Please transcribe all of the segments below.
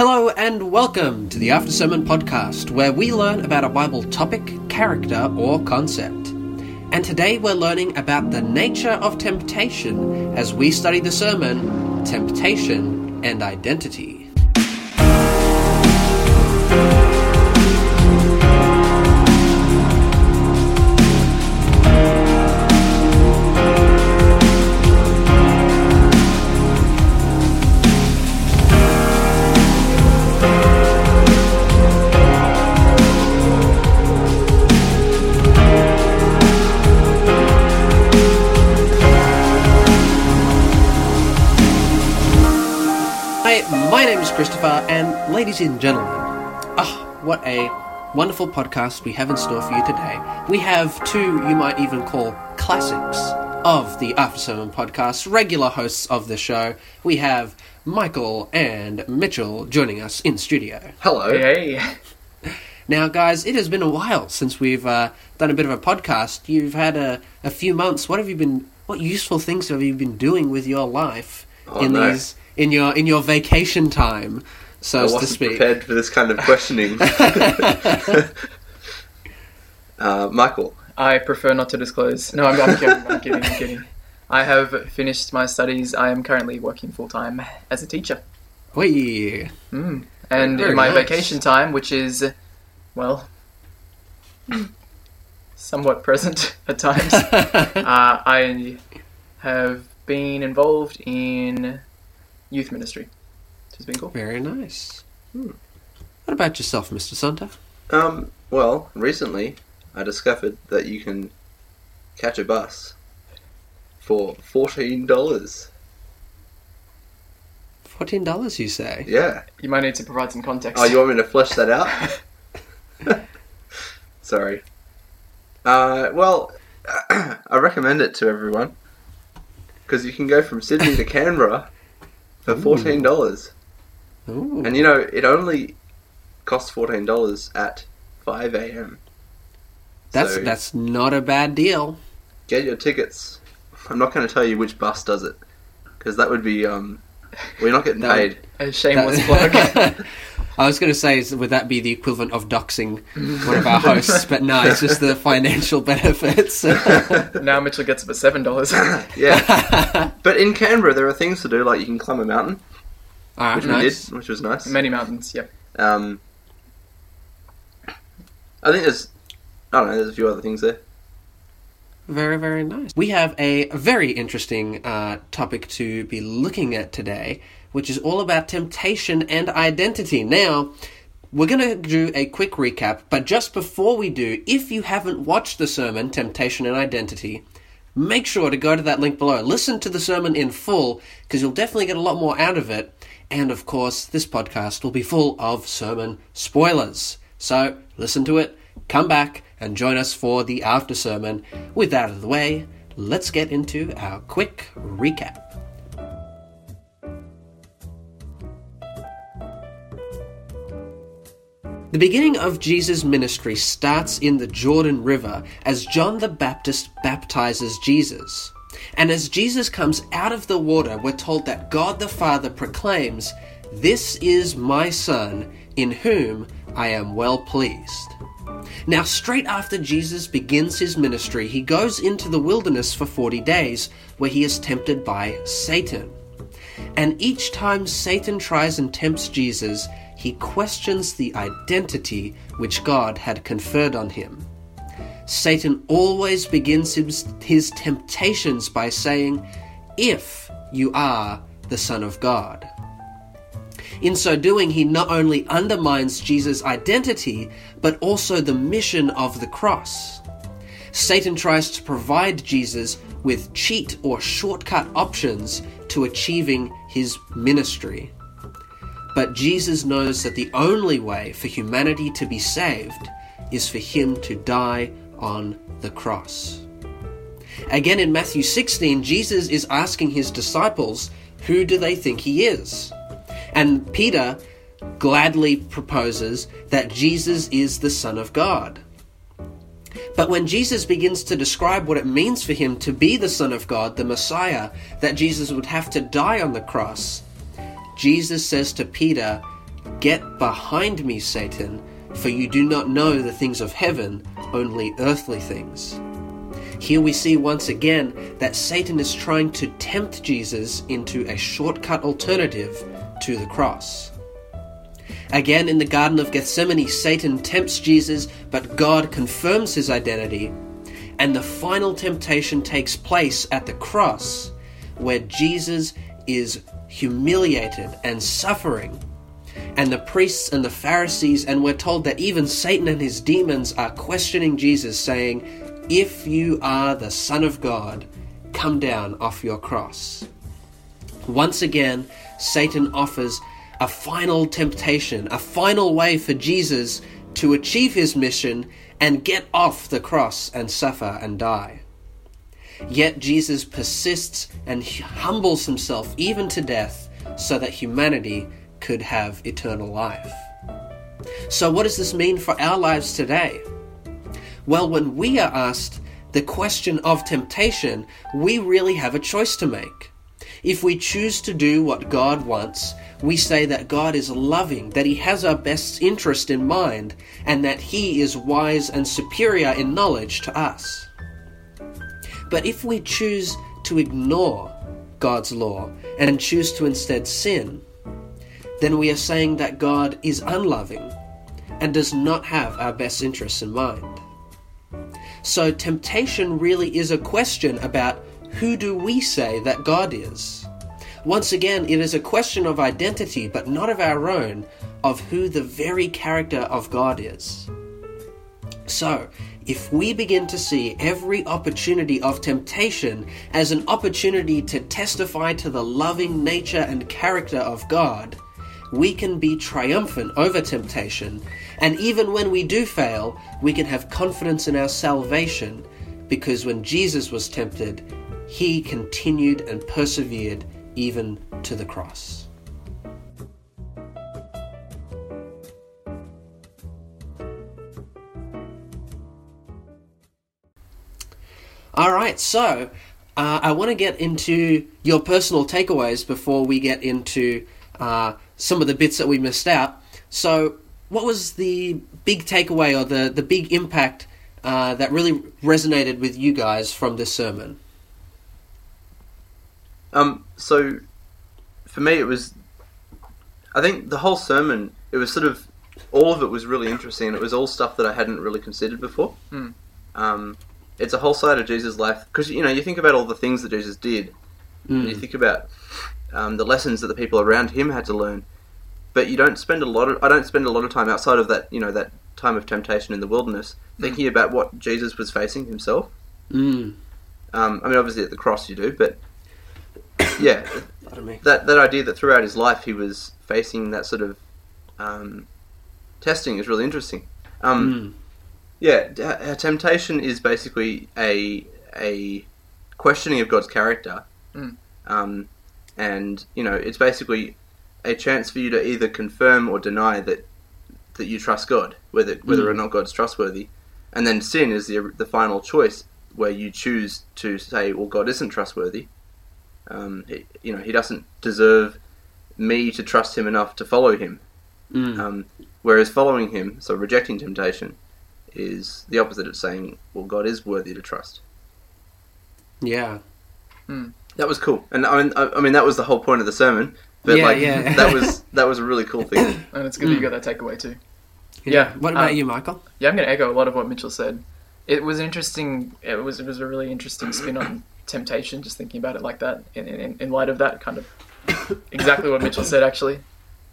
Hello and welcome to the After Sermon podcast, where we learn about a Bible topic, character, or concept. And today we're learning about the nature of temptation as we study the sermon Temptation and Identity. Ladies and gentlemen, ah, what a wonderful podcast we have in store for you today. We have two, you might even call classics of the After Sermon podcast, regular hosts of the show. We have Michael and Mitchell joining us in studio. Hello. Hey, Now, guys, it has been a while since we've uh, done a bit of a podcast. You've had a, a few months. What have you been? What useful things have you been doing with your life Oh, in no. these in your in your vacation time, so I as to wasn't speak? prepared for this kind of questioning. uh, Michael, I prefer not to disclose. No, I'm, I'm kidding. I'm kidding. I'm kidding. I have finished my studies. I am currently working full time as a teacher. Whee! Mm. And Very in my nice. vacation time, which is, well, somewhat present at times, uh, I have been involved in youth ministry, which has been cool. Very nice. Hmm. What about yourself, Mr. Sonter? um, well, recently I discovered that you can catch a bus for fourteen dollars. Fourteen dollars, you say? Yeah. You might need to provide some context. Oh, you want me to flesh that out? Sorry. Uh, well, I recommend it to everyone because you can go from Sydney to Canberra for fourteen dollars. Ooh. And you know, it only costs fourteen dollars at five a.m. that's so- that's not a bad deal. Get your tickets. I'm not going to tell you which bus does it, because that would be um, we're not getting That- paid. A shameless That- plug. I was going to say, is- would that be the equivalent of doxing one of our hosts? But no, it's just the financial benefits. now Mitchell gets up at seven dollars. yeah, but in Canberra there are things to do, like you can climb a mountain, Alright, which we did, which was nice. Many mountains. Yep. Um, I think there's, I don't know, there's a few other things there. Very, very nice. We have a very interesting uh, topic to be looking at today, which is all about temptation and identity. Now, we're going to do a quick recap, but just before we do, if you haven't watched the sermon, Temptation and Identity, make sure to go to that link below. Listen to the sermon in full, because you'll definitely get a lot more out of it. And of course, this podcast will be full of sermon spoilers. So, listen to it, come back, and join us for the after sermon. With that out of the way, let's get into our quick recap. The beginning of Jesus' ministry starts in the Jordan River as John the Baptist baptizes Jesus. And as Jesus comes out of the water, we're told that God the Father proclaims, This is my Son, in whom I am well pleased. Now, straight after Jesus begins his ministry, he goes into the wilderness for 40 days, where he is tempted by Satan. And each time Satan tries and tempts Jesus, he questions the identity which God had conferred on him. Satan always begins his, temptations by saying, If you are the Son of God. In so doing, he not only undermines Jesus' identity, but also the mission of the cross. Satan tries to provide Jesus with cheat or shortcut options to achieving his ministry. But Jesus knows that the only way for humanity to be saved is for him to die on the cross. Again in Matthew 16, Jesus is asking his disciples, Who do they think he is? And Peter gladly proposes that Jesus is the Son of God. But when Jesus begins to describe what it means for him to be the Son of God, the Messiah, that Jesus would have to die on the cross, Jesus says to Peter, Get behind me, Satan, for you do not know the things of heaven, only earthly things. Here we see once again that Satan is trying to tempt Jesus into a shortcut alternative to the cross. Again, in the Garden of Gethsemane, Satan tempts Jesus, but God confirms his identity, and the final temptation takes place at the cross, where Jesus is humiliated and suffering. And the priests and the Pharisees, and we're told that even Satan and his demons are questioning Jesus, saying, If you are the Son of God, come down off your cross. Once again, Satan offers a final temptation, a final way for Jesus to achieve his mission and get off the cross and suffer and die. Yet Jesus persists and humbles himself even to death so that humanity could have eternal life. So, what does this mean for our lives today? Well, when we are asked the question of temptation, we really have a choice to make. If we choose to do what God wants, we say that God is loving, that He has our best interest in mind, and that He is wise and superior in knowledge to us. But if we choose to ignore God's law and choose to instead sin, then we are saying that God is unloving and does not have our best interests in mind. So temptation really is a question about who do we say that God is? Once again, it is a question of identity, but not of our own, of who the very character of God is. So, if we begin to see every opportunity of temptation as an opportunity to testify to the loving nature and character of God, we can be triumphant over temptation, and even when we do fail, we can have confidence in our salvation, because when Jesus was tempted, he continued and persevered even to the cross. All right, so uh, I want to get into your personal takeaways before we get into uh, some of the bits that we missed out. So, what was the big takeaway or the, the big impact uh, that really resonated with you guys from this sermon? Um, so for me, it was. I think the whole sermon, it was sort of all of it was really interesting, it was all stuff that I hadn't really considered before. Hmm. Um, it's a whole side of Jesus' life because you know you think about all the things that Jesus did, and you think about um, the lessons that the people around him had to learn, but you don't spend a lot of. I don't spend a lot of time outside of that. You know that time of temptation in the wilderness, thinking about what Jesus was facing himself. Mm. Um, I mean, obviously at the cross you do, but yeah, that that idea that throughout his life he was facing that sort of um, testing is really interesting. Um, Mm. Yeah, uh, temptation is basically a a questioning of God's character, Mm. um, and you know it's basically a chance for you to either confirm or deny that that you trust God, whether whether or Mm. not God's trustworthy, and then sin is the the final choice where you choose to say, well, God isn't trustworthy. Um, he, you know, He doesn't deserve me to trust Him enough to follow Him. Mm. Um, whereas following him, so rejecting temptation, is the opposite of saying, well, God is worthy to trust. yeah. That was cool, and I mean, I, I mean that was the whole point of the sermon. But Yeah, like, yeah. that was that was a really cool thing. And it's good that you got that takeaway too. Yeah. Yeah, What about um, you, Michael? Yeah, I'm going to echo a lot of what Mitchell said. It was interesting. It was it was a really interesting spin on temptation. Just thinking about it like that, in in, in light of that, kind of exactly what Mitchell said. Actually,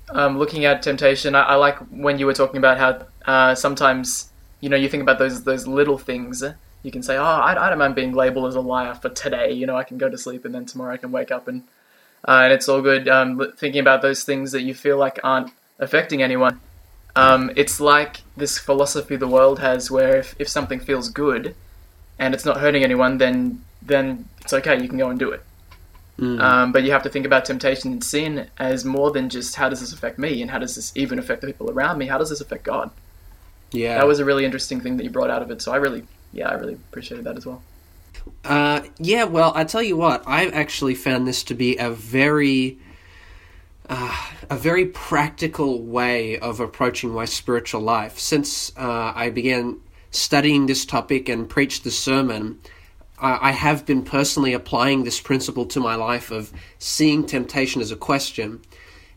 um, looking at temptation, I, I like when you were talking about how uh, sometimes you know you think about those those little things. You can say, "Oh, I, I don't mind being labeled as a liar for today." You know, I can go to sleep and then tomorrow I can wake up and uh, and it's all good. Um, thinking about those things that you feel like aren't affecting anyone. Um, it's like this philosophy the world has, where if, if something feels good and it's not hurting anyone, then then it's okay. You can go and do it. Mm. Um, but you have to think about temptation and sin as more than just how does this affect me and how does this even affect the people around me? How does this affect God? Yeah. That was a really interesting thing that you brought out of it. So I really, yeah, I really appreciated that as well. Uh, yeah, well, I tell you what, I've actually found this to be a very uh, a very practical way of approaching my spiritual life. Since uh, I began studying this topic and preached the sermon, I have been personally applying this principle to my life of seeing temptation as a question,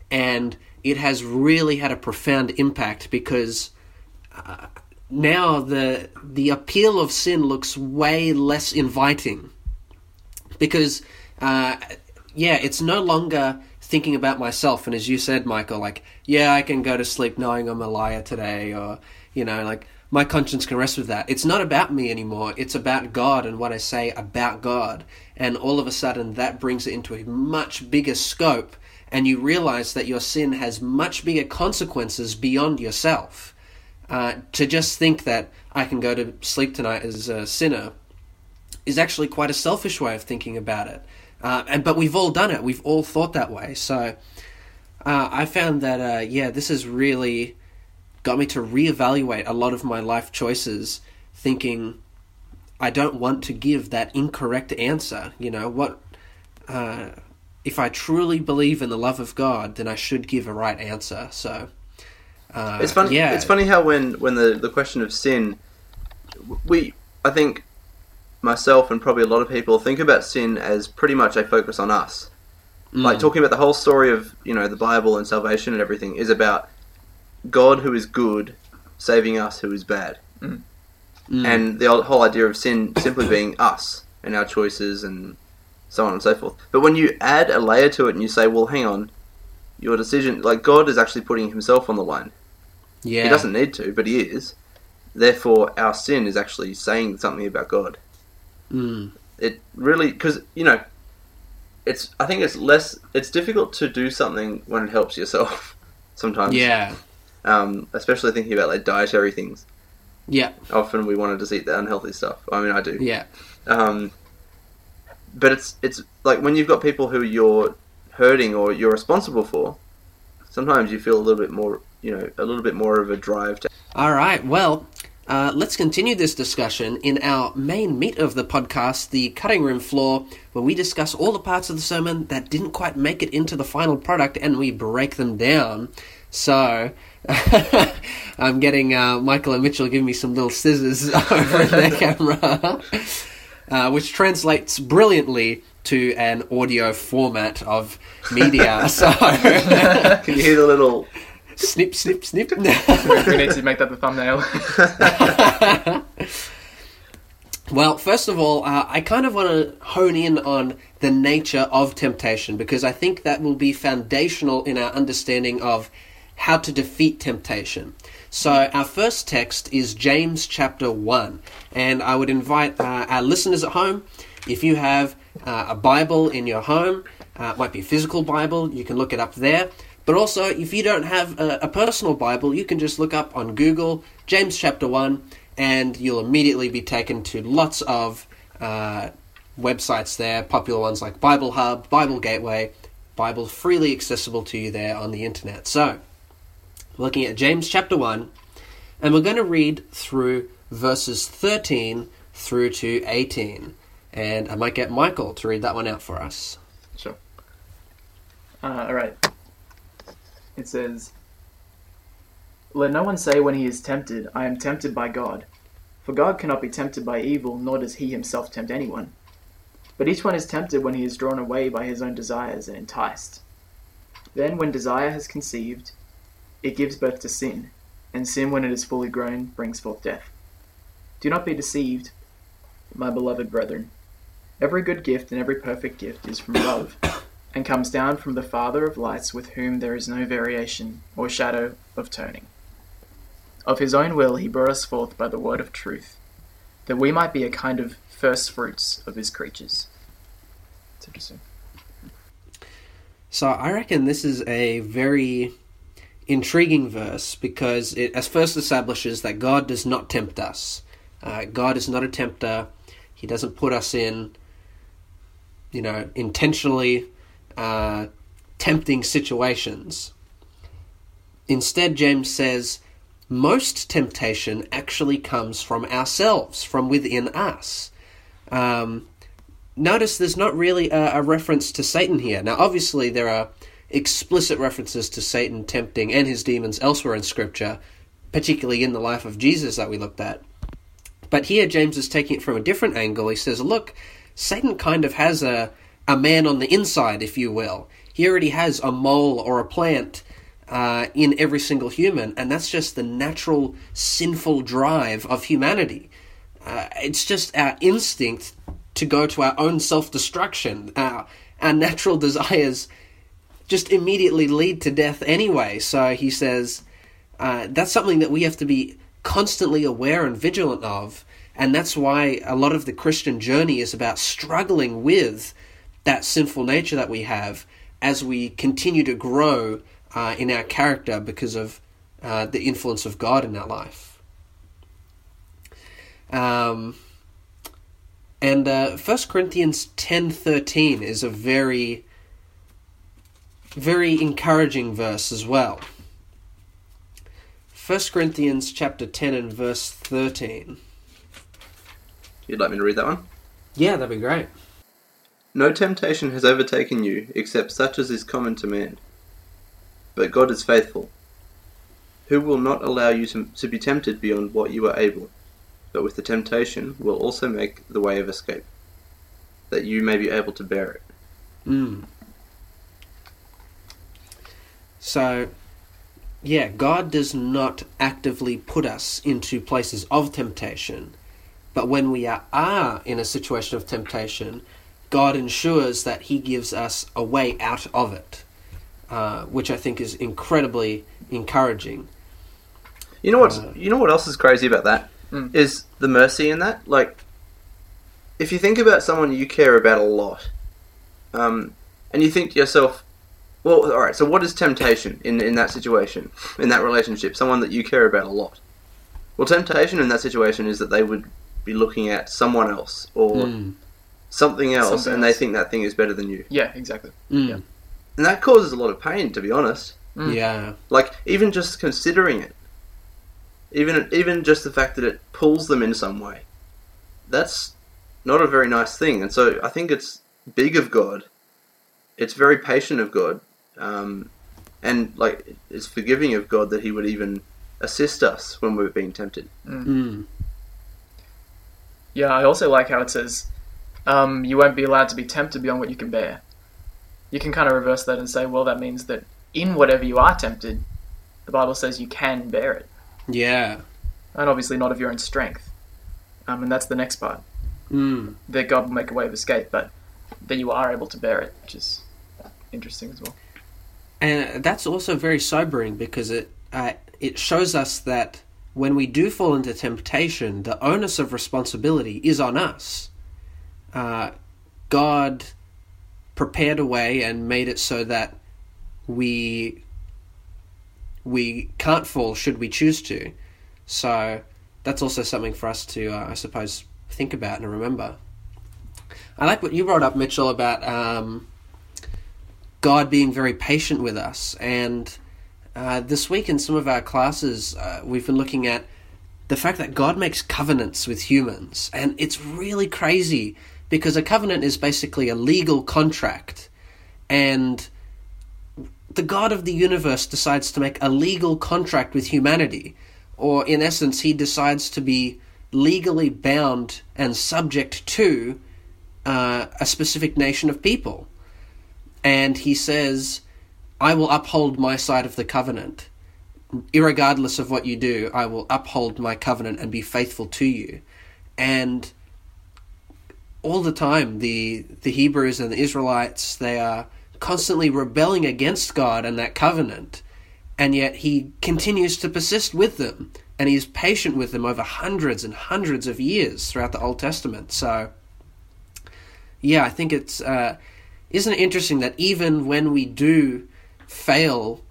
and it has really had a profound impact because uh, now the the appeal of sin looks way less inviting because uh, yeah, it's no longer thinking about myself. And as you said, Michael, like yeah, I can go to sleep knowing I'm a liar today, or you know, like my conscience can rest with that. It's not about me anymore. It's about God and what I say about God. And all of a sudden, that brings it into a much bigger scope, and you realize that your sin has much bigger consequences beyond yourself. Uh, to just think that I can go to sleep tonight as a sinner is actually quite a selfish way of thinking about it. Uh, and but we've all done it. We've all thought that way. So uh, I found that uh, yeah, this has really got me to reevaluate a lot of my life choices, thinking I don't want to give that incorrect answer. You know what? Uh, if I truly believe in the love of God, then I should give a right answer. So uh, it's funny. Yeah. It's funny how when when the the question of sin, we I think myself and probably a lot of people think about sin as pretty much a focus on us. Mm. Like talking about the whole story of you know the Bible and salvation and everything is about God who is good saving us who is bad, mm. Mm. and the whole idea of sin simply being us and our choices and so on and so forth. But when you add a layer to it and you say, well, hang on, your decision, like God is actually putting himself on the line. Yeah. He doesn't need to, but he is. Therefore, our sin is actually saying something about God. Mm. It really, because, you know, it's, I think it's less, it's difficult to do something when it helps yourself sometimes. Yeah. Um, especially thinking about like dietary things. Yeah. Often we want to just eat the unhealthy stuff. I mean, I do. Yeah. Um, but it's it's like when you've got people who you're hurting or you're responsible for. Sometimes you feel a little bit more, you know, a little bit more of a drive to. All right. Well, uh, let's continue this discussion in our main meat of the podcast, the cutting room floor, where we discuss all the parts of the sermon that didn't quite make it into the final product and we break them down. So, I'm getting uh, Michael and Mitchell giving me some little scissors over in their camera, uh, which translates brilliantly to an audio format of media. so, can you hear the little snip, snip, snip? we need to make that the thumbnail. well, first of all, uh, I kind of want to hone in on the nature of temptation because I think that will be foundational in our understanding of how to defeat temptation. So, our first text is James chapter 1. And I would invite uh, our listeners at home, if you have uh, a Bible in your home, uh, it might be a physical Bible, you can look it up there. But also, if you don't have a, a personal Bible, you can just look up on Google James chapter 1, and you'll immediately be taken to lots of uh, websites there, popular ones like Bible Hub, Bible Gateway, Bible freely accessible to you there on the internet. So, looking at James chapter 1, and we're going to read through verses 13 through to 18. And I might get Michael to read that one out for us. Sure. Uh, all right. It says, Let no one say when he is tempted, I am tempted by God. For God cannot be tempted by evil, nor does he himself tempt anyone. But each one is tempted when he is drawn away by his own desires and enticed. Then, when desire has conceived, it gives birth to sin, and sin, when it is fully grown, brings forth death. Do not be deceived, my beloved brethren. Every good gift and every perfect gift is from above, and comes down from the Father of lights, with whom there is no variation or shadow of turning. Of his own will he brought us forth by the word of truth, that we might be a kind of first fruits of his creatures. It's interesting. So I reckon this is a very intriguing verse because it as first establishes that God does not tempt us. Uh, God is not a tempter. He doesn't put us in, you know, intentionally uh, tempting situations. Instead, James says most temptation actually comes from ourselves, from within us. Um, notice there's not really a, a reference to Satan here. Now, obviously, there are explicit references to Satan tempting and his demons elsewhere in Scripture, particularly in the life of Jesus that we looked at. But here, James is taking it from a different angle. He says, look, Satan kind of has a, a man on the inside, if you will. He already has a mole or a plant uh, in every single human, and that's just the natural sinful drive of humanity. Uh, it's just our instinct to go to our own self destruction. Our, our natural desires just immediately lead to death anyway. So he says uh, that's something that we have to be constantly aware and vigilant of. And that's why a lot of the Christian journey is about struggling with that sinful nature that we have as we continue to grow uh, in our character because of uh, the influence of God in our life. Um, and uh, 1 Corinthians 10.13 is a very, very encouraging verse as well. 1 Corinthians chapter 10 and verse 13. You'd like me to read that one? Yeah, that'd be great. No temptation has overtaken you except such as is common to man. But God is faithful, who will not allow you to, to be tempted beyond what you are able, but with the temptation will also make the way of escape, that you may be able to bear it. Mm. So, yeah, God does not actively put us into places of temptation, but when we are, are in a situation of temptation, God ensures that He gives us a way out of it, uh, which I think is incredibly encouraging. You know what's Uh, you know what else is crazy about that Mm. is the mercy in that. Like, if you think about someone you care about a lot, um, and you think to yourself, well, all right. So, what is temptation in in that situation, in that relationship? Someone that you care about a lot. Well, temptation in that situation is that they would be looking at someone else or Mm. Something else, Something and they think that thing is better than you, Yeah, exactly. Mm. Yeah. and that causes a lot of pain. To be honest, Mm. Yeah. like even just considering it even even just the fact that it pulls them in some way that's not a very nice thing and so i think it's big of god it's very patient of god um, and like it's forgiving of god that he would even assist us when we're being tempted Mm. Yeah, I also like how it says, um, you won't be allowed to be tempted beyond what you can bear. You can kind of reverse that and say, well, that means that in whatever you are tempted, the Bible says you can bear it. Yeah. And obviously not of your own strength. Um, and that's the next part. Mm. That God will make a way of escape, but that you are able to bear it, which is interesting as well. And that's also very sobering because it uh, it shows us that when we do fall into temptation, the onus of responsibility is on us. Uh, God prepared a way and made it so that we we can't fall should we choose to. So that's also something for us to, uh, I suppose, think about and remember. I like what you brought up, Mitchell, about um, God being very patient with us. And uh, this week in some of our classes, uh, we've been looking at the fact that God makes covenants with humans. And it's really crazy because a covenant is basically a legal contract. And the God of the universe decides to make a legal contract with humanity. Or, in essence, he decides to be legally bound and subject to uh, a specific nation of people and he says, I will uphold my side of the covenant. Irregardless of what you do, I will uphold my covenant and be faithful to you. And all the time, the, the Hebrews and the Israelites, they are constantly rebelling against God and that covenant. And yet he continues to persist with them. And he is patient with them over hundreds and hundreds of years throughout the Old Testament. So, yeah, I think it's. Uh, isn't it interesting that even when we do fail,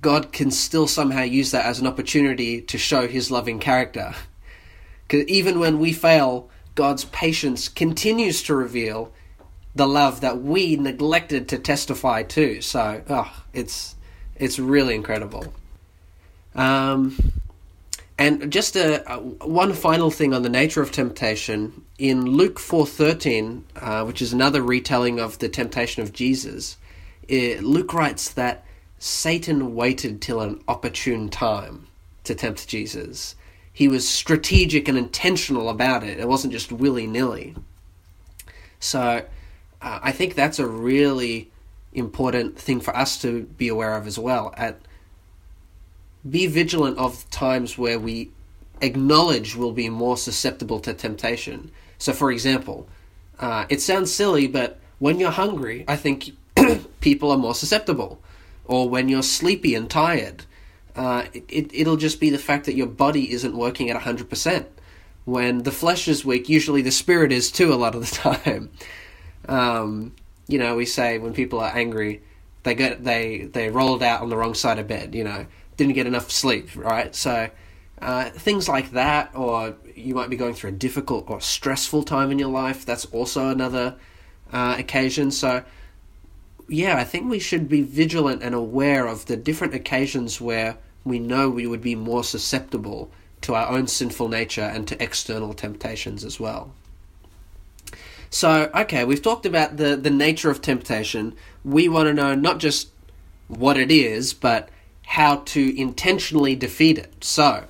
God can still somehow use that as an opportunity to show his loving character? Because even when we fail, God's patience continues to reveal the love that we neglected to testify to. So, oh, it's it's really incredible. Um, and just a, a one final thing on the nature of temptation in Luke four thirteen, uh, which is another retelling of the temptation of Jesus. eh, Luke writes that Satan waited till an opportune time to tempt Jesus. He was strategic and intentional about it. It wasn't just willy nilly. So uh, I think that's a really important thing for us to be aware of as well. At be vigilant of times where we acknowledge we'll be more susceptible to temptation. So, for example, uh, it sounds silly, but when you're hungry, I think people are more susceptible. Or when you're sleepy and tired, uh, it, it'll just be the fact that your body isn't working at 100%. When the flesh is weak, usually the spirit is too a lot of the time. Um, you know, we say when people are angry, they get they they rolled out on the wrong side of bed. You know, didn't get enough sleep, right? So uh, things like that, or you might be going through a difficult or stressful time in your life. That's also another uh, occasion. So yeah, I think we should be vigilant and aware of the different occasions where we know we would be more susceptible to our own sinful nature and to external temptations as well. So, okay, we've talked about the, the nature of temptation. We want to know not just what it is, but how to intentionally defeat it. So,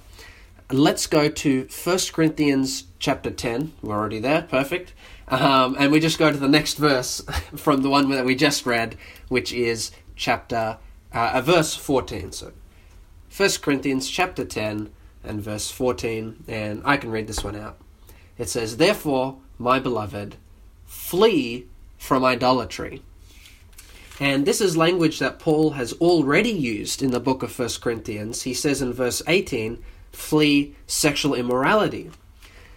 let's go to 1 Corinthians chapter 10. We're already there, perfect. Um, and we just go to the next verse from the one that we just read, which is chapter, uh, verse 14. So, 1 Corinthians chapter 10 and verse 14, and I can read this one out. It says, Therefore, my beloved, flee from idolatry. And this is language that Paul has already used in the book of 1 Corinthians. He says in verse 18, flee sexual immorality.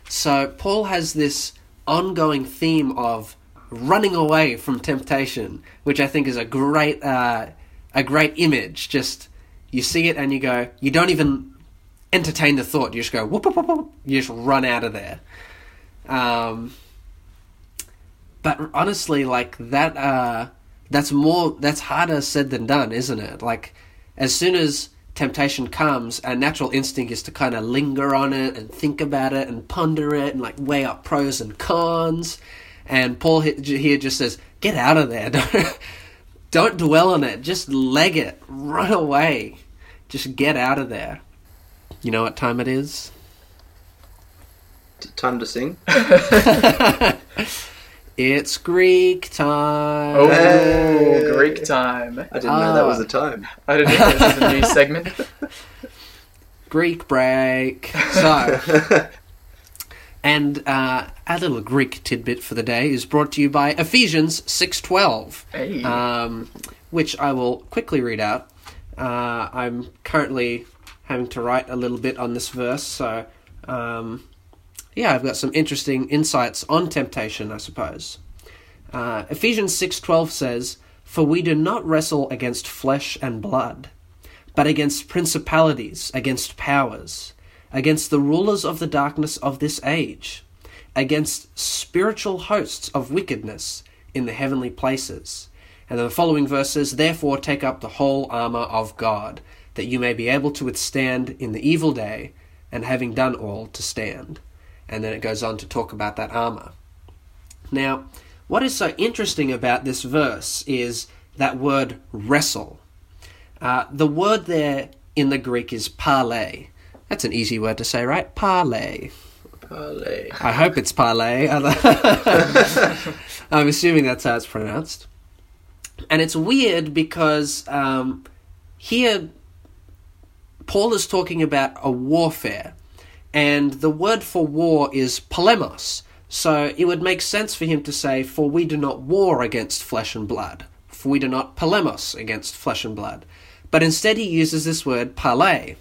So Paul has this ongoing theme of running away from temptation, which I think is a great uh, a great image. Just you see it and you go, you don't even entertain the thought. You just go whoop whoop whoop. whoop. You just run out of there. Um, but honestly, like that, uh, that's more that's harder said than done, isn't it? Like as soon as temptation comes, our natural instinct is to kind of linger on it and think about it and ponder it and like weigh up pros and cons. And Paul here just says, "Get out of there! Don't, don't dwell on it. Just leg it. Run away. Just get out of there." You know what time it is? Time to sing. It's Greek time. Oh, Hey. Greek time. I didn't know that was Ah. a time. I didn't know this was a new segment. Greek break. So, and uh, our little Greek tidbit for the day is brought to you by Ephesians six twelve, Hey. um, which I will quickly read out. Uh, I'm currently having to write a little bit on this verse, so um, yeah, I've got some interesting insights on temptation, I suppose. Uh, Ephesians 6:12 says, "For we do not wrestle against flesh and blood, but against principalities, against powers, against the rulers of the darkness of this age, against spiritual hosts of wickedness in the heavenly places." And the following verses, "Therefore take up the whole armor of God, that you may be able to withstand in the evil day, and having done all to stand." And then it goes on to talk about that armor. Now, what is so interesting about this verse is that word wrestle. Uh, the word there in the Greek is parley. That's an easy word to say, right? Parley. Parlay. I hope it's parlay. I'm assuming that's how it's pronounced. And it's weird because um, here Paul is talking about a warfare, and the word for war is polemos. So it would make sense for him to say, For we do not war against flesh and blood, for we do not polemos against flesh and blood. But instead he uses this word parlay.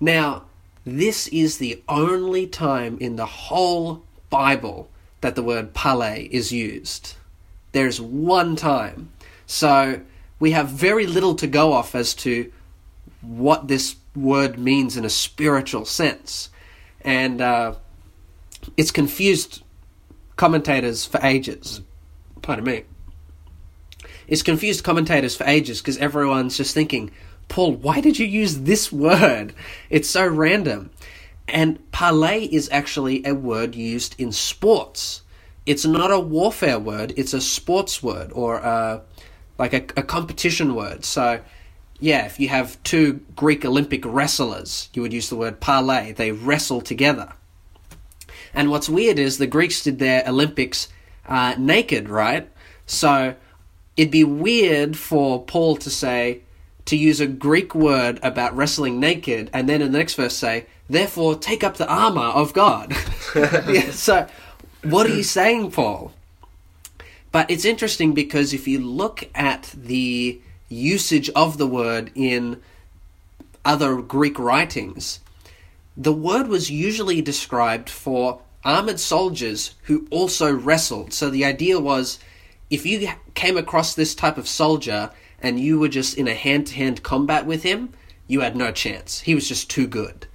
Now, this is the only time in the whole Bible that the word parlay is used. There's one time. So we have very little to go off as to what this word means in a spiritual sense. And uh, it's confused commentators for ages. Pardon me. It's confused commentators for ages because everyone's just thinking, Paul, why did you use this word? It's so random. And parlay is actually a word used in sports. It's not a warfare word, it's a sports word or a, like a, a competition word. So, yeah, if you have two Greek Olympic wrestlers, you would use the word parlay. They wrestle together. And what's weird is the Greeks did their Olympics uh, naked, right? So it'd be weird for Paul to say, to use a Greek word about wrestling naked, and then in the next verse say, therefore take up the armor of God. yeah, so what are you saying, Paul? But it's interesting because if you look at the usage of the word in other Greek writings, the word was usually described for armored soldiers who also wrestled. So the idea was if you came across this type of soldier and you were just in a hand to hand combat with him, you had no chance. He was just too good.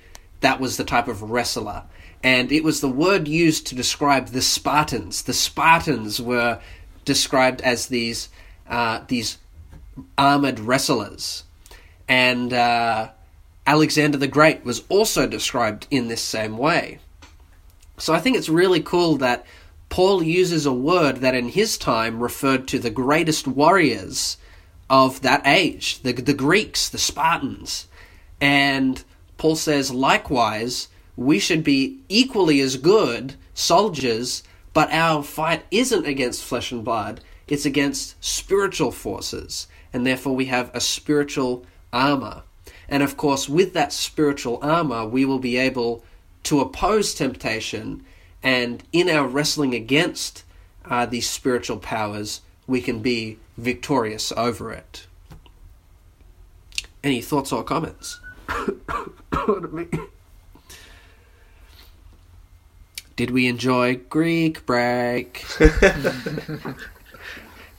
That was the type of wrestler. And it was the word used to describe the Spartans. The Spartans were described as these uh, these armored wrestlers, and uh, Alexander the Great was also described in this same way. So I think it's really cool that Paul uses a word that in his time referred to the greatest warriors of that age, the, the Greeks, the Spartans. And Paul says, likewise, we should be equally as good soldiers but our fight isn't against flesh and blood, it's against spiritual forces, and therefore we have a spiritual armor. And of course, with that spiritual armor, we will be able to oppose temptation, and in our wrestling against uh, these spiritual powers, we can be victorious over it. Any thoughts or comments? Did we enjoy Greek break?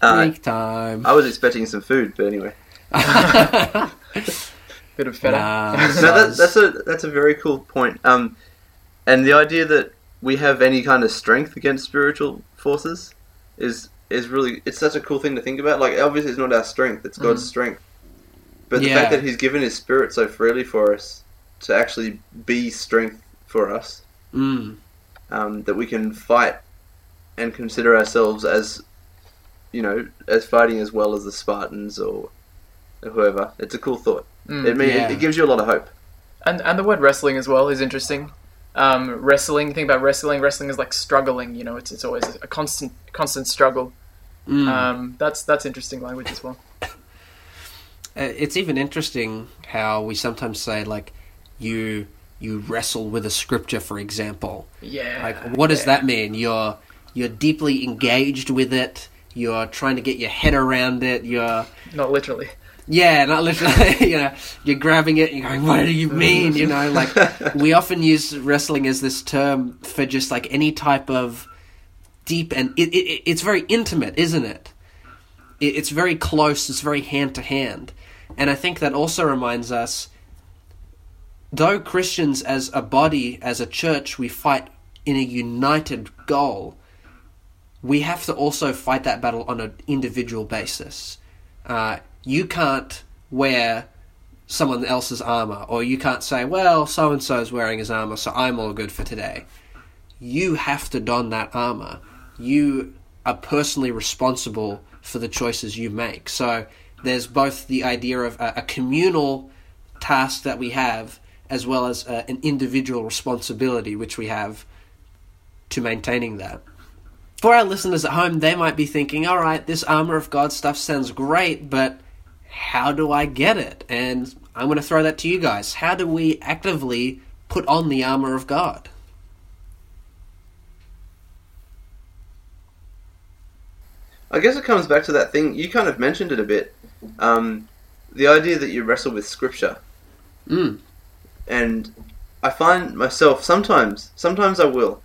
Uh, time. I was expecting some food, but anyway. Bit of feta. Nah, No, that, that's a that's a very cool point. Um, and the idea that we have any kind of strength against spiritual forces is is really it's such a cool thing to think about. Like obviously it's not our strength; it's God's Mhm. strength. But the Yeah. fact that He's given His Spirit so freely for us to actually be strength for us, Mm, um, that we can fight and consider ourselves as, you know, as fighting as well as the Spartans or whoever. It's a cool thought. Mm. It, mean, Yeah. it, it gives you a lot of hope. And and the word wrestling as well is interesting. Um, wrestling. Think about wrestling. Wrestling is like struggling. You know, it's it's always a constant constant struggle. mm. Um, that's that's interesting language as well. Uh, it's even interesting how we sometimes say like you you wrestle with a scripture for example Yeah. like what does yeah. that mean you're you're deeply engaged with it you're trying to get your head around it you're Not literally. Yeah not literally you know you're grabbing it and you're going what do you mean you know like we often use wrestling as this term for just like any type of deep and it, it, it's very intimate isn't it it, it's very close. It's very hand to hand, and I think that also reminds us, though Christians as a body, as a church, we fight in a united goal. We have to also fight that battle on an individual basis. Uh, you can't wear someone else's armor, or you can't say, "Well, so and so is wearing his armor, so I'm all good for today." You have to don that armor. You are personally responsible for the choices you make. So there's both the idea of a, a communal task that we have, as well as uh, an individual responsibility which we have to maintaining that. For our listeners at home, they might be thinking, all right, this armor of God stuff sounds great, but how do I get it? And I'm going to throw that to you guys. How do we actively put on the armor of God? I guess it comes back to that thing you kind of mentioned it a bit. Um, the idea that you wrestle with scripture, Mm. and I find myself sometimes, sometimes I will,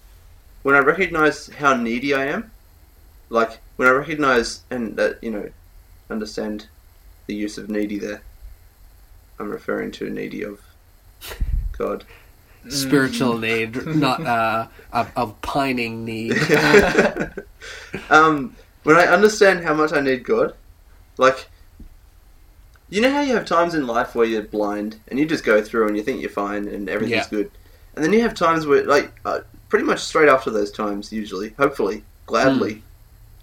when I recognize how needy I am, like when I recognize and that you know, understand the use of needy there. I'm referring to needy of God. Spiritual need, not uh, a, a pining need. um, when I understand how much I need God, like, you know how you have times in life where you're blind and you just go through and you think you're fine and everything's Yeah. good, and then you have times where, like, uh, pretty much straight after those times, usually, hopefully, gladly,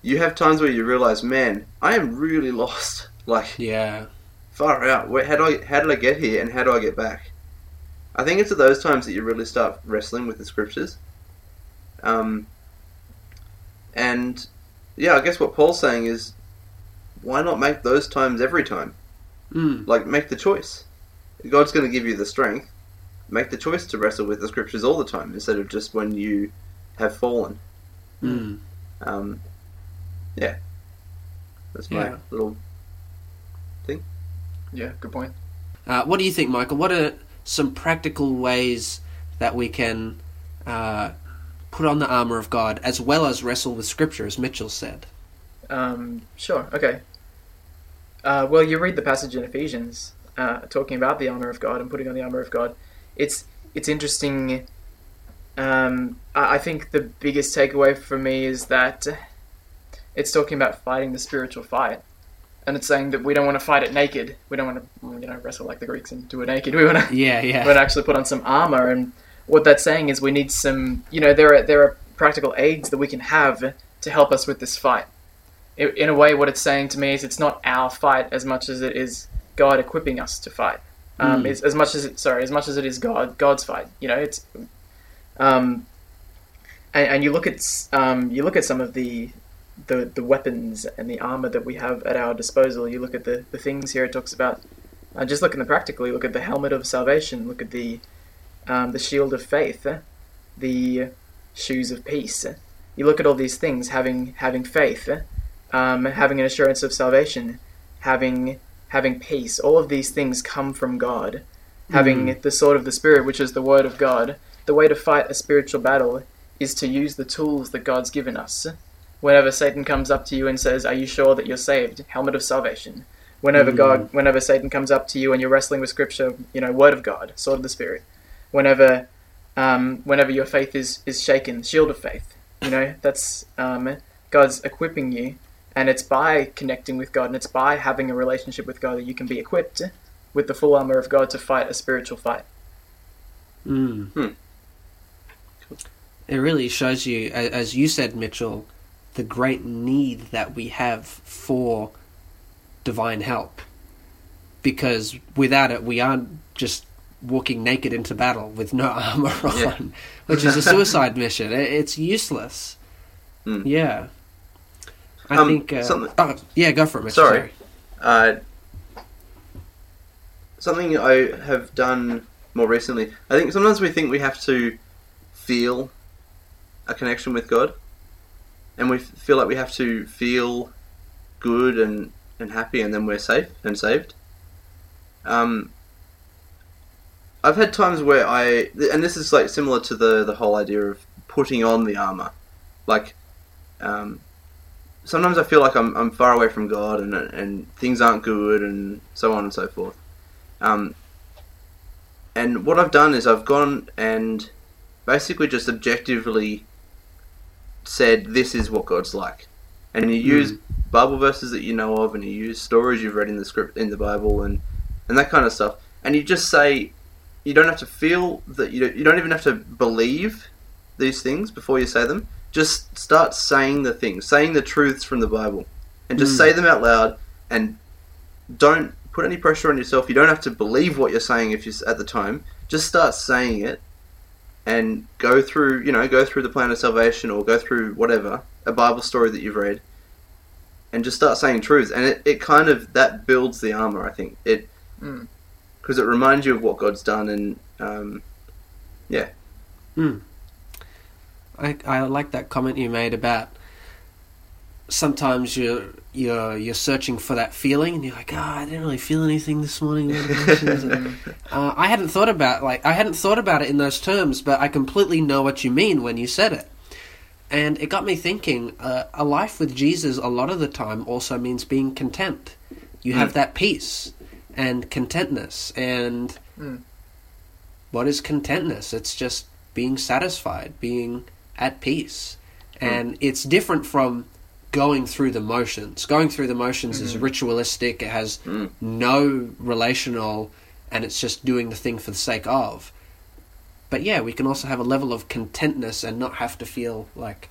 you have times where you realize, man, I am really lost. Like Yeah. far out. Where, how do I how did I get here, and how do I get back? I think it's at those times that you really start wrestling with the scriptures. Um, and yeah, I guess what Paul's saying is, why not make those times every time? Mm. Like, make the choice. God's going to give you the strength. Make the choice to wrestle with the scriptures all the time instead of just when you have fallen. Mm. Um, yeah, that's my Yeah. little. Yeah, good point. Uh, what do you think, Michael? What are some practical ways that we can uh, put on the armor of God as well as wrestle with Scripture, as Mitchell said? Um, sure. Okay. Uh, well, you read the passage in Ephesians uh, talking about the armor of God and putting on the armor of God. It's it's interesting. Um, I, I think the biggest takeaway for me is that it's talking about fighting the spiritual fight, and it's saying that we don't want to fight it naked. We don't want to, you know, wrestle like the Greeks and do it naked. We want to Yeah, yeah. but actually put on some armor. And what that's saying is we need some, you know, there are there are practical aids that we can have to help us with this fight. In, in a way, what it's saying to me is it's not our fight as much as it is God equipping us to fight. Um, Mm. as much as it, sorry, as much as it is God God's fight. You know, it's um, and, and you look at um, you look at some of the the the weapons and the armor that we have at our disposal. You look at the the things here. It talks about uh, just look at practically. Look at the helmet of salvation. Look at the um, the shield of faith, uh, the shoes of peace. You look at all these things, having having faith, uh, um, having an assurance of salvation, having having peace. All of these things come from God. Having the sword of the Spirit, which is the word of God. The way to fight a spiritual battle is to use the tools that God's given us. Whenever Satan comes up to you and says, "Are you sure that you're saved?" Helmet of salvation. Whenever Mm. God, whenever Satan comes up to you and you're wrestling with Scripture, you know, Word of God, Sword of the Spirit. Whenever, um, whenever your faith is is shaken, Shield of faith. You know, that's um, God's equipping you, and it's by connecting with God and it's by having a relationship with God that you can be equipped with the full armor of God to fight a spiritual fight. Mm. Hmm. It really shows you, as you said, Mitchell, the great need that we have for divine help. Because without it, we aren't just walking naked into battle with no armor on, Yeah. which is a suicide mission. It's useless. Hmm. Yeah. I Um, think. Uh, something- oh, yeah, go for it, Mitchell. Sorry. Uh, something I have done more recently. I think sometimes we think we have to feel a connection with God, and we feel like we have to feel good and, and happy, and then we're safe and saved. Um, I've had times where I, and this is like similar to the the whole idea of putting on the armor, like. Um, sometimes I feel like I'm, I'm far away from God and and things aren't good and so on and so forth. Um, and what I've done is I've gone and basically just objectively said this is what God's like, and you use Bible verses that you know of, and you use stories you've read in the script in the Bible, and and that kind of stuff, and you just say you don't have to feel that you don't, you don't even have to believe these things before you say them just start saying the things, saying the truths from the Bible, and just Mm. say them out loud. And don't put any pressure on yourself. You don't have to believe what you're saying if you at the time. Just start saying it, and go through, you know, go through the plan of salvation or go through whatever a Bible story that you've read, and just start saying truths. And it, it kind of that builds the armor. I think it Mm. because it reminds you of what God's done, and um, yeah, I, I like that comment you made about sometimes you're you're you're searching for that feeling and you're like, oh, I didn't really feel anything this morning. And, uh, I hadn't thought about like I hadn't thought about it in those terms, but I completely know what you mean when you said it. And it got me thinking. Uh, a life with Jesus, a lot of the time, also means being content. You have Mm. that peace and contentness. And Mm. what is contentness? It's just being satisfied, being at peace. And it's different from going through the motions. Going through the motions is ritualistic, it has Mm. no relational, and it's just doing the thing for the sake of. But yeah, we can also have a level of contentness and not have to feel like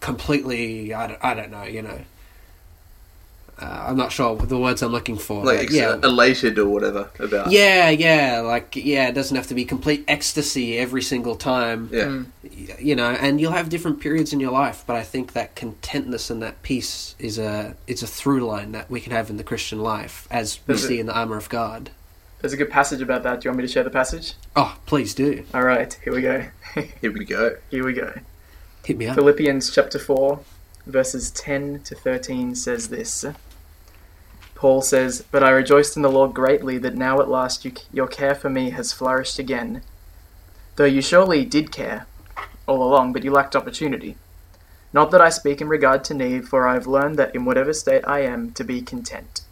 completely. I don't, I don't know. You know. Uh, I'm not sure the words I'm looking for. Like but ex- yeah, elated or whatever about. yeah, yeah, like yeah, it doesn't have to be complete ecstasy every single time. Yeah. Mm. You know, and you'll have different periods in your life, but I think that contentness and that peace is a it's a through line that we can have in the Christian life, as we Is it- see in the armor of God. There's a good passage about that. Do you want me to share the passage? Oh, please do All right, here we go. Here we go. here we go. hit me up. Philippians chapter 4, verses 10 to 13 says this. Paul says, But I rejoiced in the Lord greatly that now at last you, your care for me has flourished again. Though you surely did care all along, but you lacked opportunity. Not that I speak in regard to need, for I have learned that in whatever state I am, to be content.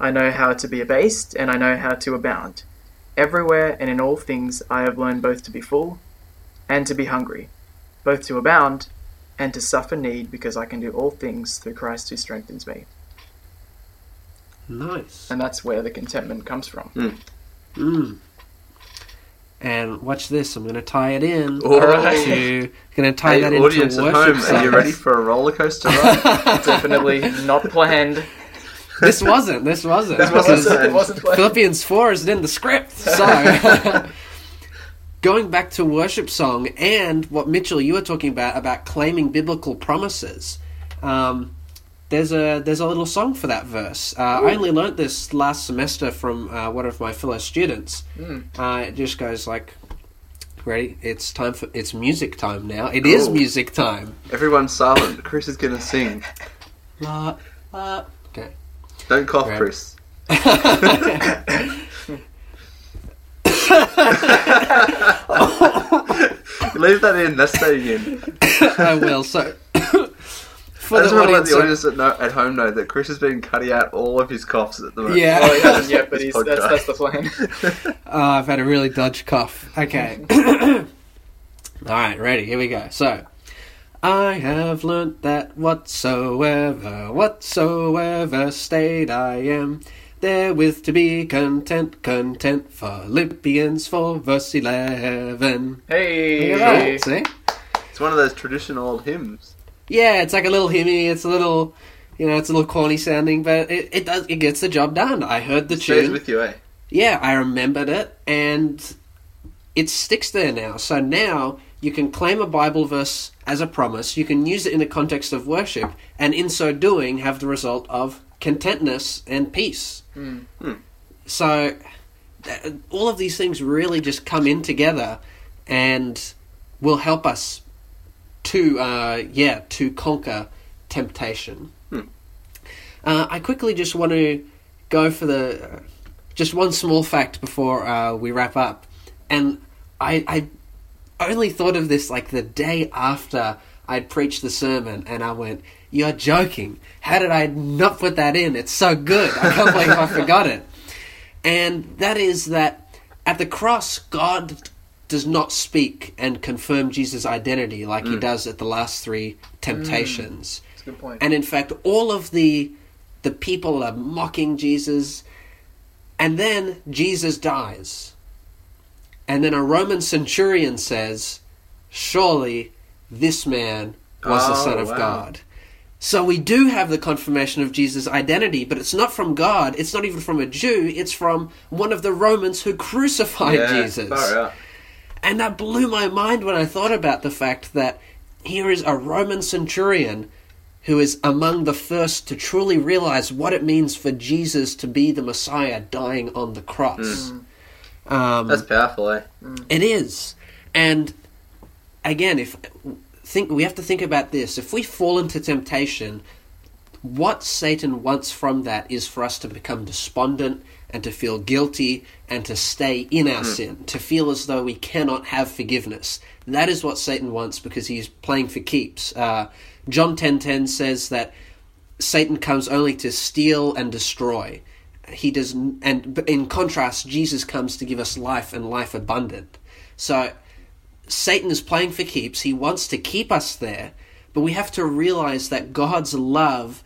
I know how to be abased, and I know how to abound. Everywhere and in all things I have learned both to be full and to be hungry, both to abound and to suffer need, because I can do all things through Christ who strengthens me. Nice. And that's where the contentment comes from. Mm. And watch this. I'm going to tie it in Oh. Alright. to. Going to tie Hey, that into audience at worship. home, are you ready for a roller coaster ride? Definitely not planned. This wasn't. This wasn't. This wasn't, it wasn't planned. Philippians 4 isn't in the script. So, going back to worship song and what Mitchell you were talking about about claiming biblical promises. Um, there's a there's a little song for that verse. Uh, I only learnt this last semester from uh, one of my fellow students. Mm. Uh, it just goes like, "Ready? It's time for it's music time now. It is Cool. music time." Everyone's silent. Chris is gonna sing. La, la. Okay. Don't cough. Chris. Leave that in. That's staying in. I will. So, for I just the want to let audience, the audience at, know, at home know that Chris has been cutting out all of his coughs at the moment. Yeah. Oh, he hasn't yet, but he's, that's, that's the plan. Oh, I've had a really dodgy cough. Okay. All right, ready. Here we go. So, I have learnt that whatsoever, whatsoever state I am, therewith to be content, content. Philippians 4, verse 11. Look Hey! at that. See? It's one of those traditional old hymns. Yeah, it's like a little hymny. It's a little, you know, it's a little corny sounding, but it, it does, it gets the job done. I heard the Stays tune. with you, eh? yeah, I remembered it, and it sticks there now. So now you can claim a Bible verse as a promise, you can use it in the context of worship, and in so doing, have the result of contentness and peace. Mm. So all of these things really just come in together and will help us to, uh, yeah, to conquer temptation. Hmm. Uh, I quickly just want to go for the just one small fact before uh, we wrap up, and I, I only thought of this like the day after I'd preached the sermon, and I went, "You're joking! How did I not put that in? It's so good! I can't believe I forgot it." And that is that at the cross, God does not speak and confirm Jesus' identity like he mm. does at the last three temptations. Mm. That's a good point. And in fact, all of the the people are mocking Jesus, and then Jesus dies. And then a Roman centurion says, Surely this man was the Oh, Son of wow. God. So we do have the confirmation of Jesus' identity, but it's not from God, it's not even from a Jew, it's from one of the Romans who crucified yeah, Jesus. far. And that blew my mind when I thought about the fact that here is a Roman centurion who is among the first to truly realize what it means for Jesus to be the Messiah dying on the cross. Um, That's powerful, eh? it is. And again, if think we have to think about this. If we fall into temptation, what Satan wants from that is for us to become despondent and to feel guilty and to stay in our sin, to feel as though we cannot have forgiveness. That is what Satan wants because he's playing for keeps. Uh, John 10:10 says that Satan comes only to steal and destroy. He does, and in contrast, Jesus comes to give us life and life abundant. So Satan is playing for keeps. He wants to keep us there, but we have to realize that God's love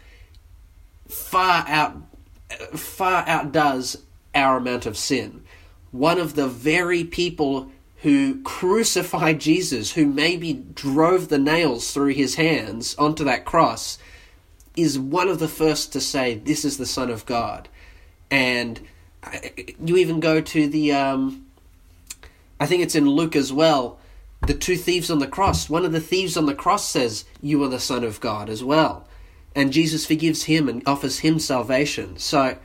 far out far outdoes our amount of sin. One of the very people who crucified Jesus, who maybe drove the nails through his hands onto that cross, is one of the first to say, This is the Son of God. And uh, you even go to the, um, I think it's in Luke as well, the two thieves on the cross. One of the thieves on the cross says, You are the Son of God as well. And Jesus forgives him and offers him salvation. So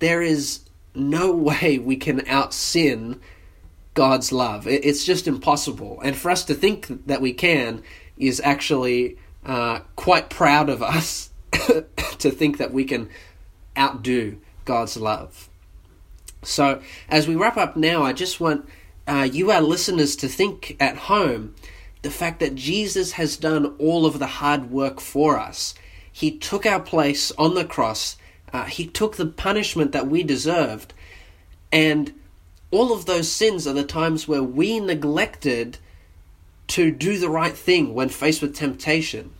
there is no way we can out sin God's love. It's just impossible. And for us to think that we can is actually uh, quite proud of us to think that we can outdo God's love. So, as we wrap up now, I just want uh, you, our listeners, to think at home the fact that Jesus has done all of the hard work for us. He took our place on the cross, uh, He took the punishment that we deserved, and all of those sins are the times where we neglected to do the right thing when faced with temptation.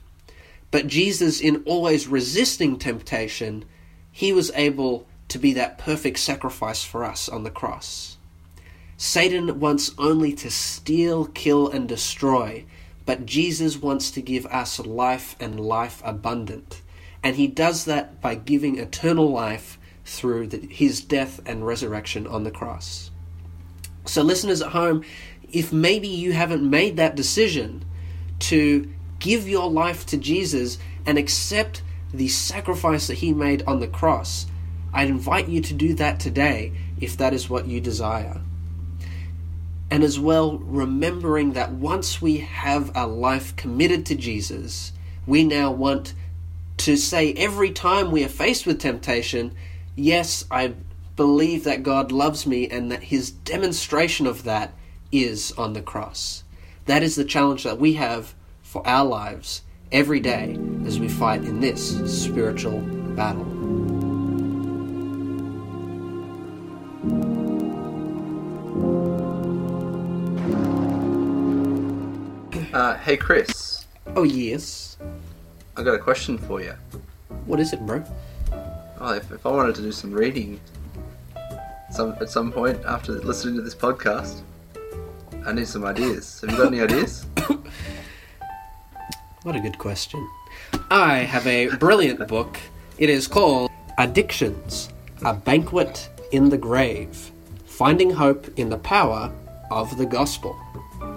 But Jesus, in always resisting temptation, he was able to be that perfect sacrifice for us on the cross. Satan wants only to steal, kill, and destroy, but Jesus wants to give us life and life abundant. And he does that by giving eternal life through the, his death and resurrection on the cross. So, listeners at home, if maybe you haven't made that decision to give your life to Jesus and accept the sacrifice that he made on the cross, I'd invite you to do that today if that is what you desire. And as well, remembering that once we have a life committed to Jesus, we now want to say every time we are faced with temptation, Yes, I believe that God loves me and that his demonstration of that is on the cross. That is the challenge that we have for our lives every day as we fight in this spiritual battle. Uh, hey, Chris. Oh, yes. I got a question for you. What is it, bro? Oh, if, if I wanted to do some reading some at some point after listening to this podcast, I need some ideas. Have you got any ideas? What a good question. I have a brilliant book. It is called Addictions A Banquet in the Grave Finding Hope in the Power of the Gospel.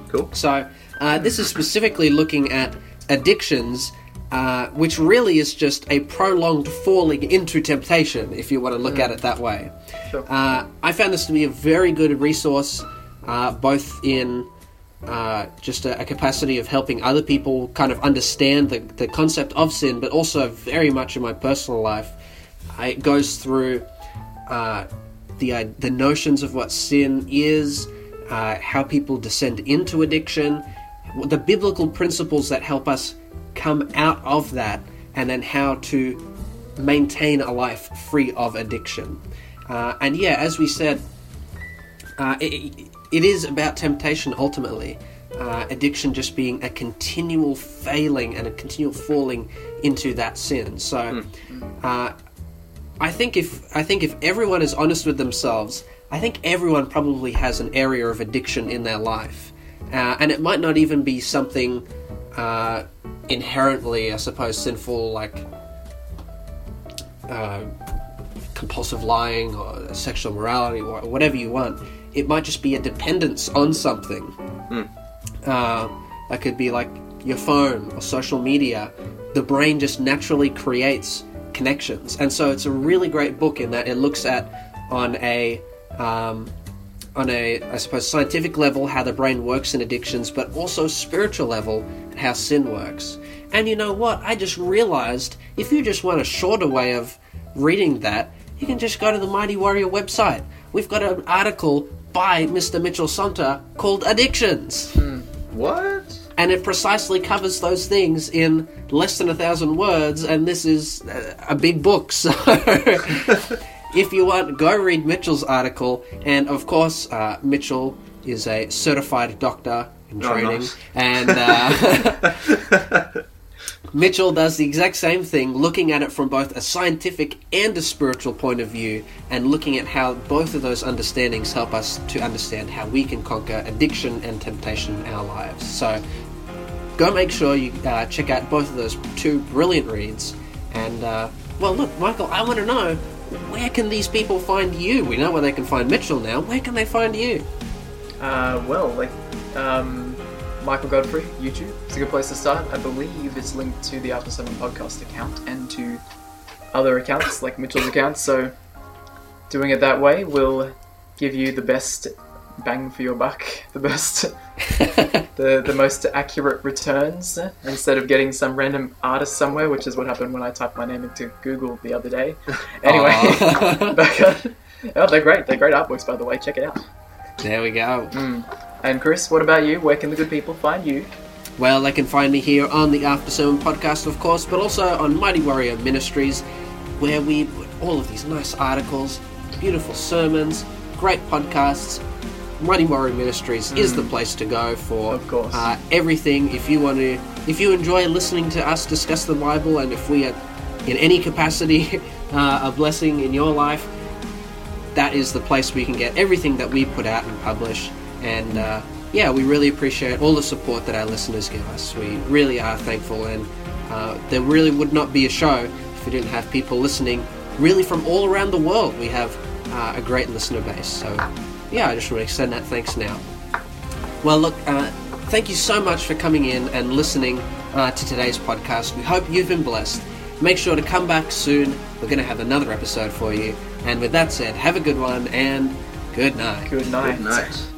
Cool. So, uh, this is specifically looking at addictions, uh, which really is just a prolonged falling into temptation, if you want to look at it that way. Sure. Uh, I found this to be a very good resource, uh, both in uh, just a, a capacity of helping other people kind of understand the, the concept of sin, but also very much in my personal life. I, it goes through uh, the uh, the notions of what sin is, uh, how people descend into addiction, the biblical principles that help us come out of that, and then how to maintain a life free of addiction. Uh, and yeah, as we said, uh, it, it is about temptation ultimately. Uh, addiction just being a continual failing and a continual falling into that sin. So, uh, I think if I think if everyone is honest with themselves, I think everyone probably has an area of addiction in their life, uh, and it might not even be something uh, inherently, I suppose, sinful like uh, compulsive lying or sexual morality or whatever you want. It might just be a dependence on something. Uh, that could be like your phone or social media. The brain just naturally creates connections, and so it's a really great book in that it looks at on a um, on a I suppose scientific level how the brain works in addictions, but also spiritual level how sin works. And you know what? I just realized if you just want a shorter way of reading that, you can just go to the Mighty Warrior website. We've got an article by Mr. Mitchell Sonter called Addictions. What? And it precisely covers those things in less than a thousand words, and this is uh, a big book, so if you want, go read Mitchell's article. And of course, uh, Mitchell is a certified doctor in Oh, training, nice. and uh, Mitchell does the exact same thing, looking at it from both a scientific and a spiritual point of view, and looking at how both of those understandings help us to understand how we can conquer addiction and temptation in our lives. So, go make sure you uh, check out both of those two brilliant reads. And, uh, well, look, Michael, I want to know where can these people find you? We know where they can find Mitchell now. Where can they find you? Uh, well, like um, Michael Godfrey, YouTube. It's a good place to start. I believe it's linked to the After Sermon podcast account and to other accounts like Mitchell's account. So doing it that way will give you the best bang for your buck, the best, the the most accurate returns instead of getting some random artist somewhere, which is what happened when I typed my name into Google the other day. Anyway, back on. Uh, oh, they're great. They're great artworks, by the way. Check it out. There we go. Mm. And Chris, what about you? Where can the good people find you? Well, they can find me here on the After Sermon podcast, of course, but also on Mighty Warrior Ministries, where we put all of these nice articles, beautiful sermons, great podcasts. Mighty Warrior Ministries is the place to go for Of course. uh, everything. If you want to, if you enjoy listening to us discuss the Bible, and if we are in any capacity uh, a blessing in your life, that is the place we can get everything that we put out and publish. And uh, yeah, we really appreciate all the support that our listeners give us. We really are thankful, and uh, there really would not be a show if we didn't have people listening, really from all around the world. We have uh, a great listener base. So yeah, I just want to extend that thanks now. Well, look, uh, thank you so much for coming in and listening uh, to today's podcast. We hope you've been blessed. Make sure to come back soon. We're going to have another episode for you. And with that said, have a good one and good night. Good night. Good night.